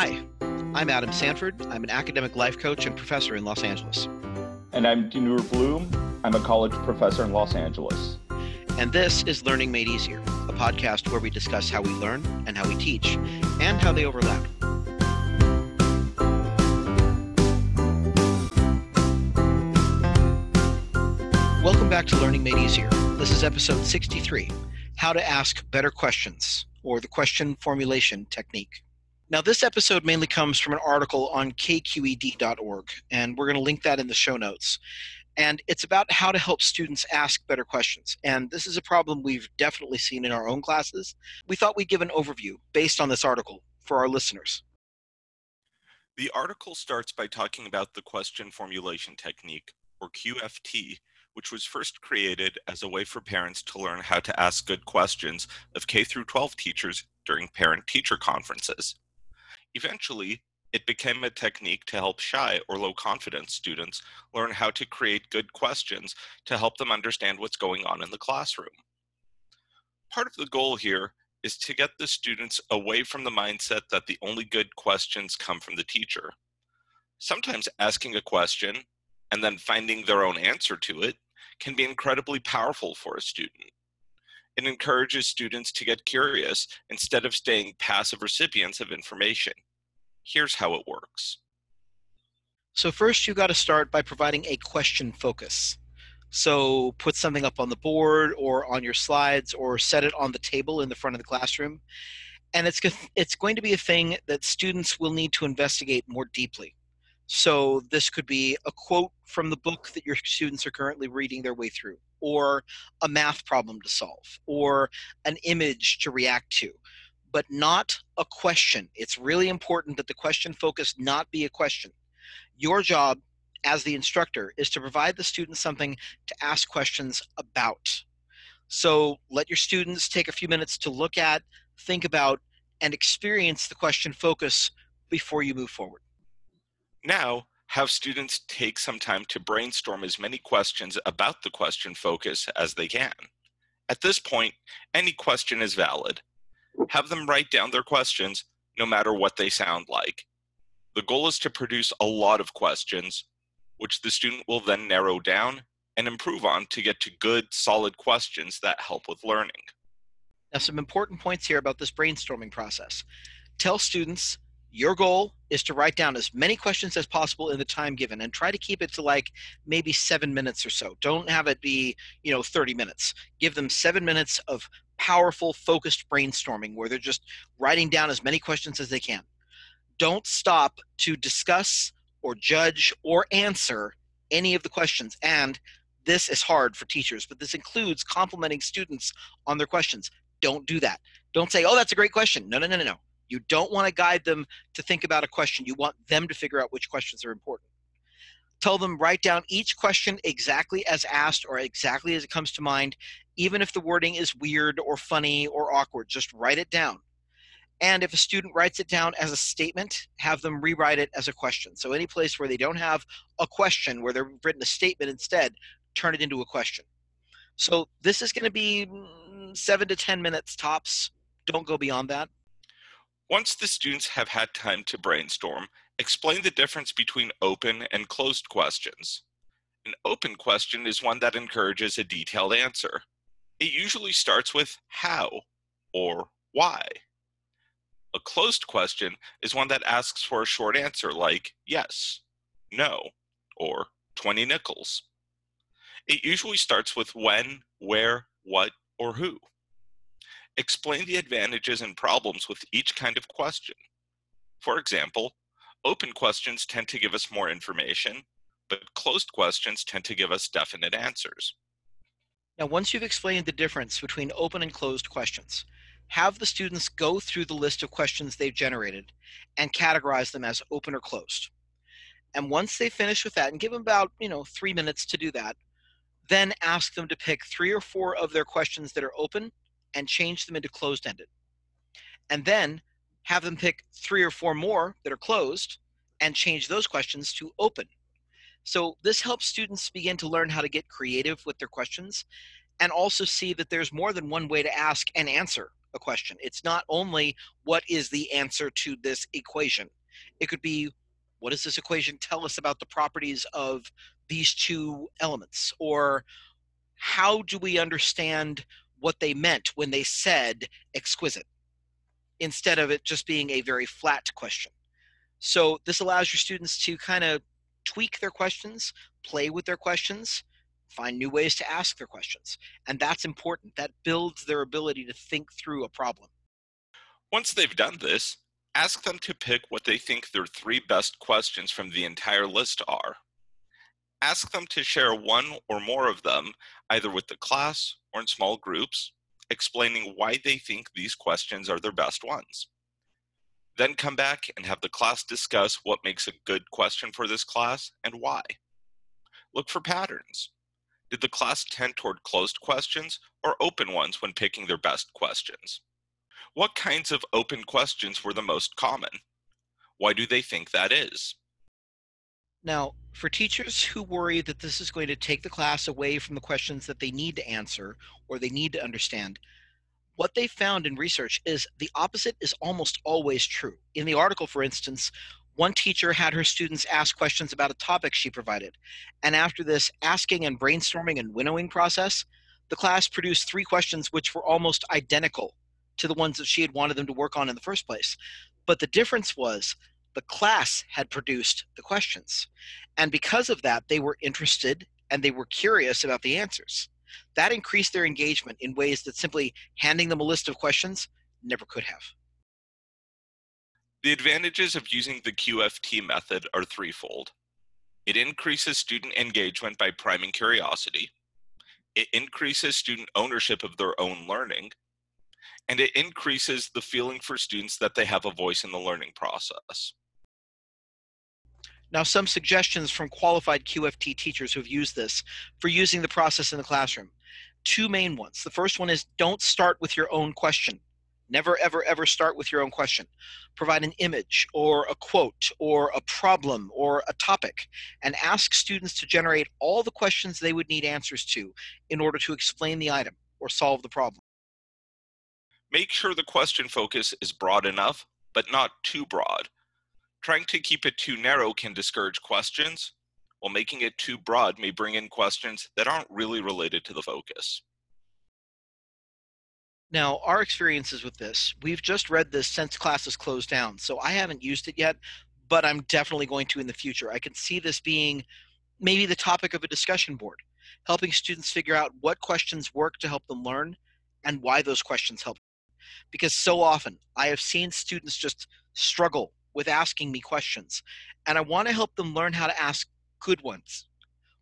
Hi, I'm Adam Sanford. I'm an academic life coach and professor in Los Angeles. And I'm Dinur Bloom. I'm a college professor in Los Angeles. And this is Learning Made Easier, a podcast where we discuss how we learn and how we teach and how they overlap. Welcome back to Learning Made Easier. This is episode 63 How to Ask Better Questions, or the Question Formulation Technique. Now, this episode mainly comes from an article on kqed.org, and we're going to link that in the show notes. And it's about how to help students ask better questions. And this is a problem we've definitely seen in our own classes. We thought we'd give an overview based on this article for our listeners. The article starts by talking about the question formulation technique, or QFT, which was first created as a way for parents to learn how to ask good questions of K through 12 teachers during parent-teacher conferences. Eventually, it became a technique to help shy or low confidence students learn how to create good questions to help them understand what's going on in the classroom. Part of the goal here is to get the students away from the mindset that the only good questions come from the teacher. Sometimes asking a question and then finding their own answer to it can be incredibly powerful for a student. It encourages students to get curious instead of staying passive recipients of information. Here's how it works. So, first, you got to start by providing a question focus. So, put something up on the board or on your slides or set it on the table in the front of the classroom. And it's, it's going to be a thing that students will need to investigate more deeply. So, this could be a quote from the book that your students are currently reading their way through, or a math problem to solve, or an image to react to but not a question. It's really important that the question focus not be a question. Your job as the instructor is to provide the students something to ask questions about. So let your students take a few minutes to look at, think about, and experience the question focus before you move forward. Now, have students take some time to brainstorm as many questions about the question focus as they can. At this point, any question is valid, have them write down their questions no matter what they sound like. The goal is to produce a lot of questions, which the student will then narrow down and improve on to get to good, solid questions that help with learning. Now, some important points here about this brainstorming process. Tell students your goal is to write down as many questions as possible in the time given and try to keep it to like maybe seven minutes or so. Don't have it be, you know, 30 minutes. Give them seven minutes of powerful, focused brainstorming where they're just writing down as many questions as they can. Don't stop to discuss or judge or answer any of the questions. And this is hard for teachers, but this includes complimenting students on their questions. Don't do that. Don't say, oh, that's a great question. No, no, no, no, no. You don't want to guide them to think about a question. You want them to figure out which questions are important. Tell them write down each question exactly as asked or exactly as it comes to mind even if the wording is weird or funny or awkward, just write it down. And if a student writes it down as a statement, have them rewrite it as a question. So any place where they don't have a question, where they've written a statement instead, turn it into a question. So this is going to be mm, seven to 10 minutes tops. Don't go beyond that. Once the students have had time to brainstorm, explain the difference between open and closed questions. An open question is one that encourages a detailed answer it usually starts with how or why. A closed question is one that asks for a short answer like yes, no, or 20 nickels. It usually starts with when, where, what, or who. Explain the advantages and problems with each kind of question. For example, open questions tend to give us more information, but closed questions tend to give us definite answers. Now, once you've explained the difference between open and closed questions, have the students go through the list of questions they've generated and categorize them as open or closed. And once they finish with that, and give them about, you know, three minutes to do that, then ask them to pick three or four of their questions that are open and change them into closed ended. And then have them pick three or four more that are closed and change those questions to open. So this helps students begin to learn how to get creative with their questions and also see that there's more than one way to ask and answer a question. It's not only what is the answer to this equation. It could be what does this equation tell us about the properties of these two elements or how do we understand what they meant when they said exquisite instead of it just being a very flat question. So this allows your students to kind of tweak their questions, play with their questions, find new ways to ask their questions. And that's important. That builds their ability to think through a problem. Once they've done this, ask them to pick what they think their three best questions from the entire list are. Ask them to share one or more of them, either with the class or in small groups, explaining why they think these questions are their best ones. Then come back and have the class discuss what makes a good question for this class and why. Look for patterns. Did the class tend toward closed questions or open ones when picking their best questions? What kinds of open questions were the most common? Why do they think that is? Now, for teachers who worry that this is going to take the class away from the questions that they need to answer or they need to understand, what they found in research is the opposite is almost always true. In the article, for instance, one teacher had her students ask questions about a topic she provided. And after this asking and brainstorming and winnowing process, the class produced three questions which were almost identical to the ones that she had wanted them to work on in the first place. But the difference was the class had produced the questions. And because of that, they were interested and they were curious about the answers. That increased their engagement in ways that simply handing them a list of questions never could have. The advantages of using the QFT method are threefold. It increases student engagement by priming curiosity. It increases student ownership of their own learning. And it increases the feeling for students that they have a voice in the learning process. Now, some suggestions from qualified QFT teachers who have used this for using the process in the classroom. Two main ones. The first one is don't start with your own question. Never, ever, ever start with your own question. Provide an image or a quote or a problem or a topic and ask students to generate all the questions they would need answers to in order to explain the item or solve the problem. Make sure the question focus is broad enough, but not too broad. Trying to keep it too narrow can discourage questions, while making it too broad may bring in questions that aren't really related to the focus. Now, our experiences with this, we've just read this since classes closed down, so I haven't used it yet, but I'm definitely going to in the future. I can see this being maybe the topic of a discussion board, helping students figure out what questions work to help them learn and why those questions help. Because so often I have seen students just struggle with asking me questions, and I want to help them learn how to ask good ones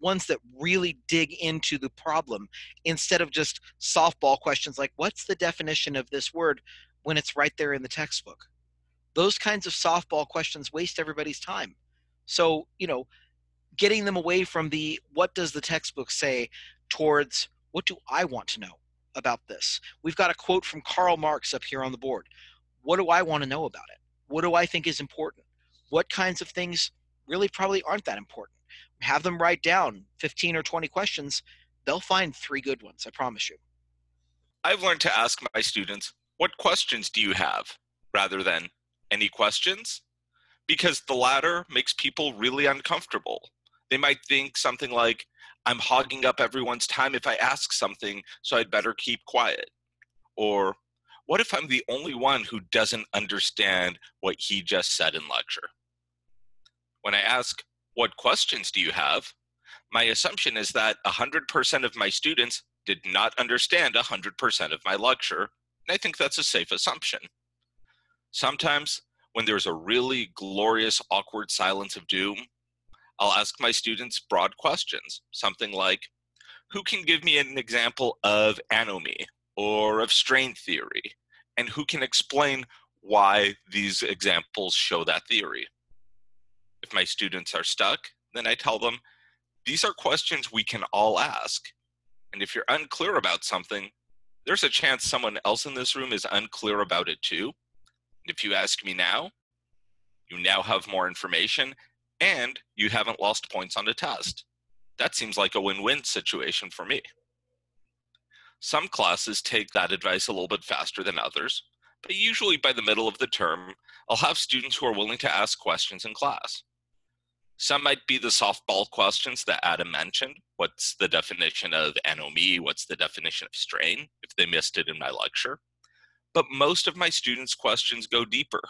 ones that really dig into the problem instead of just softball questions like what's the definition of this word when it's right there in the textbook? Those kinds of softball questions waste everybody's time. So you know getting them away from the what does the textbook say? towards what do i want to know about this. We've got a quote from karl marx up here on the board. What do i want to know about it? What do i think is important? What kinds of things really probably aren't that important? Have them write down 15 or 20 questions. They'll find three good ones i promise you. I've learned to ask my students what questions do you have? rather than any questions? because the latter makes people really uncomfortable they might think something like i'm hogging up everyone's time if i ask something so i'd better keep quiet or what if i'm the only one who doesn't understand what he just said in lecture when i ask what questions do you have? My assumption is that 100% of my students did not understand 100% of my lecture, and I think that's a safe assumption. Sometimes, when there's a really glorious, awkward silence of doom, I'll ask my students broad questions, something like, who can give me an example of anomie or of strain theory? And who can explain why these examples show that theory? If my students are stuck, then I tell them, these are questions we can all ask. And if you're unclear about something, there's a chance someone else in this room is unclear about it too. And if you ask me now, you now have more information and you haven't lost points on the test. That seems like a win win situation for me. Some classes take that advice a little bit faster than others, but usually by the middle of the term, I'll have students who are willing to ask questions in class. Some might be the softball questions that Adam mentioned. What's the definition of anomie? What's the definition of strain? If they missed it in my lecture. But most of my students' questions go deeper.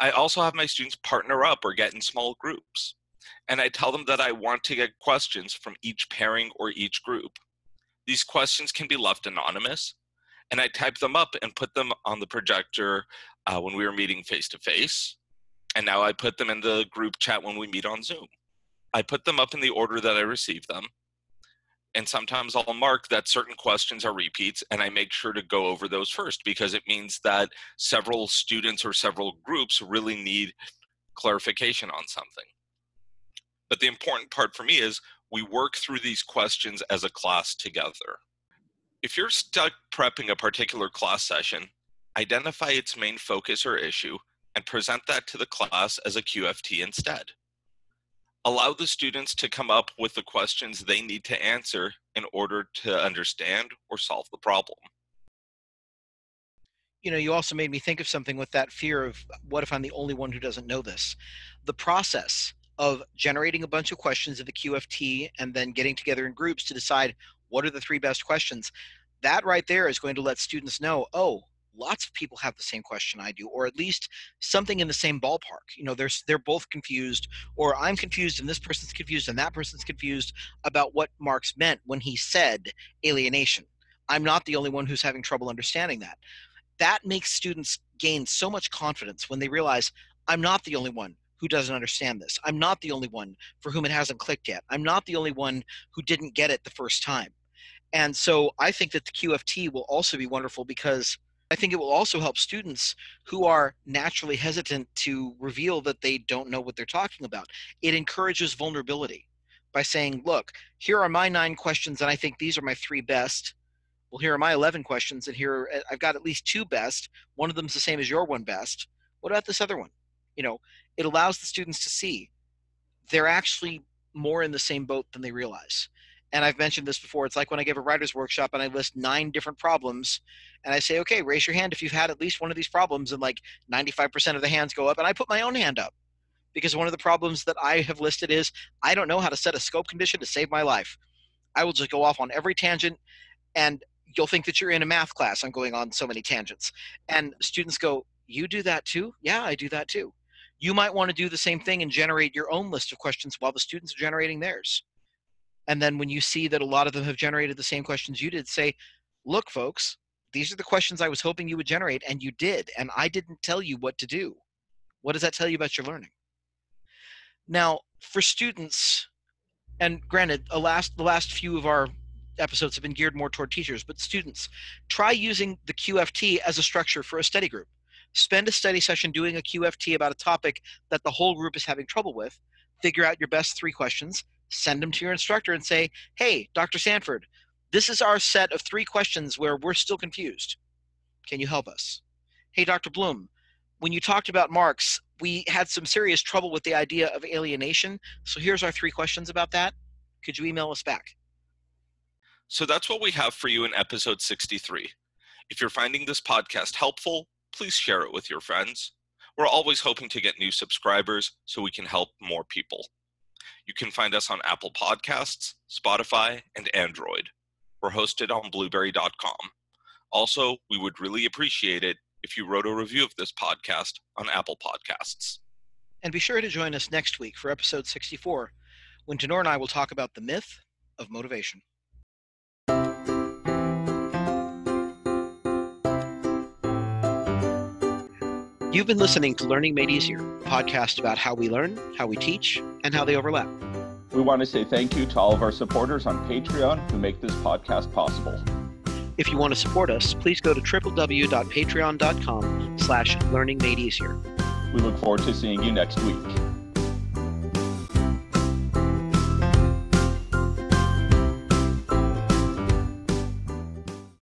I also have my students partner up or get in small groups. And I tell them that I want to get questions from each pairing or each group. These questions can be left anonymous, and I type them up and put them on the projector uh, when we were meeting face to face. And now I put them in the group chat when we meet on Zoom. I put them up in the order that I receive them. And sometimes I'll mark that certain questions are repeats, and I make sure to go over those first because it means that several students or several groups really need clarification on something. But the important part for me is we work through these questions as a class together. If you're stuck prepping a particular class session, identify its main focus or issue and present that to the class as a QFT instead. Allow the students to come up with the questions they need to answer in order to understand or solve the problem. You know, you also made me think of something with that fear of what if I'm the only one who doesn't know this? The process of generating a bunch of questions in the QFT and then getting together in groups to decide what are the three best questions. That right there is going to let students know, oh, lots of people have the same question I do, or at least something in the same ballpark. You know, they're they're both confused, or I'm confused and this person's confused and that person's confused about what Marx meant when he said alienation. I'm not the only one who's having trouble understanding that. That makes students gain so much confidence when they realize I'm not the only one who doesn't understand this. I'm not the only one for whom it hasn't clicked yet. I'm not the only one who didn't get it the first time. And so I think that the QFT will also be wonderful because I think it will also help students who are naturally hesitant to reveal that they don't know what they're talking about. It encourages vulnerability by saying, look, here are my nine questions, and I think these are my three best. Well, here are my 11 questions, and here uh, I've got at least two best. One of them's the same as your one best. What about this other one? You know, it allows the students to see they're actually more in the same boat than they realize. And I've mentioned this before. It's like when I give a writer's workshop and I list nine different problems and I say, okay, raise your hand if you've had at least one of these problems. And like 95% of the hands go up. And I put my own hand up because one of the problems that I have listed is I don't know how to set a scope condition to save my life. I will just go off on every tangent and you'll think that you're in a math class. I'm going on so many tangents. And students go, You do that too? Yeah, I do that too. You might want to do the same thing and generate your own list of questions while the students are generating theirs. And then when you see that a lot of them have generated the same questions you did, say, look, folks, these are the questions I was hoping you would generate, and you did, and I didn't tell you what to do. What does that tell you about your learning? Now, for students, and granted, the last the last few of our episodes have been geared more toward teachers, but students, try using the QFT as a structure for a study group. Spend a study session doing a QFT about a topic that the whole group is having trouble with. Figure out your best three questions, send them to your instructor and say, hey, Dr. Sanford, this is our set of three questions where we're still confused. Can you help us? Hey, Dr. Bloom, when you talked about Marx, we had some serious trouble with the idea of alienation. So here's our three questions about that. Could you email us back? So that's what we have for you in episode 63. If you're finding this podcast helpful, please share it with your friends. We're always hoping to get new subscribers so we can help more people. You can find us on Apple Podcasts, Spotify, and Android. We're hosted on blubrry.com. Also, we would really appreciate it if you wrote a review of this podcast on Apple Podcasts. And be sure to join us next week for episode 64, when Dinur and I will talk about the myth of motivation. You've been listening to Learning Made Easier, a podcast about how we learn, how we teach, and how they overlap. We want to say thank you to all of our supporters on Patreon who make this podcast possible. If you want to support us, please go to www.patreon.com slash learning made easier. We look forward to seeing you next week.